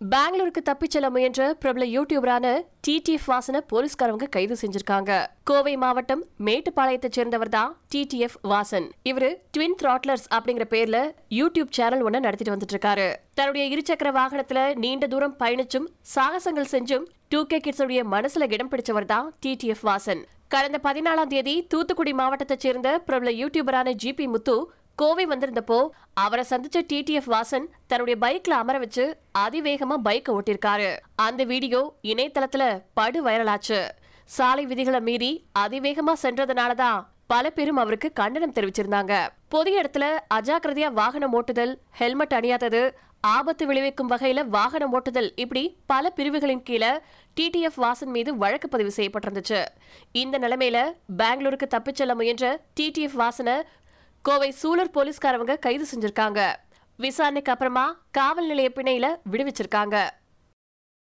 பெங்களூருக்கு தப்பிச் செல்ல முயன்ற பிரபல யூடியூபரான டிடிஎஃப் வாசனை போலீஸ்காரவங்க கைது செஞ்சிருக்காங்க. கோவை மாவட்டம் மேட்டுப்பாளையத்தை சேர்ந்தவர் தான் டிடிஎஃப் வாசன் இவரு ட்வின் த்ராட்லர்ஸ் அப்படிங்கிற பேர்ல யூடியூப் சேனல் ஒன்னு நடத்திட்டு வந்துட்டு இருக்காரு தன்னுடைய இருசக்கர வாகனத்துல நீண்ட தூரம் பயணிச்சும் சாகசங்கள் செஞ்சும் டூ கே கிட்ஸுடைய மனசுல இடம் பிடிச்சவர் தான் டிடிஎஃப் வாசன் கடந்த பதினாலாம் தேதி தூத்துக்குடி மாவட்டத்தைச் சேர்ந்த பிரபல யூடியூபரான ஜிபி முத்து கோவை வந்திருந்தப்போ அவரை சந்திச்ச டிடிஎஃப் வாசன் தன்னுடைய பைக்ல அமர வச்சு அதிவேகமா பைக்கை ஓட்டிருக்காரு அந்த வீடியோ இணையதளத்துல படு வைரலாச்சு. சாலை விதிகளை மீறி அதிவேகமா சென்றதுனாலதான் பல பேரும் அவருக்கு கண்டனம் தெரிவிச்சிருந்தாங்க. பொது இடத்துல அஜாக்கிரதையா வாகனம் ஓட்டுதல் ஹெல்மெட் அணியாதது ஆபத்து விளைவிக்கும் வகையில வாகனம் ஓட்டுதல் இப்படி பல பிரிவுகளின் கீழே டிடிஎஃப் வாசன் மீது வழக்கு பதிவு செய்யப்பட்டிருந்துச்சு. இந்த நிலைமையில பெங்களூருக்கு தப்பிச் செல்ல முயன்ற டிடிஎஃப் வாசனை கோவை சூலூர் போலீஸ்காரவங்க கைது செஞ்சிருக்காங்க. விசாரணைக்கு அப்புறமா காவல் நிலைய பிணையில விடுவிச்சிருக்காங்க.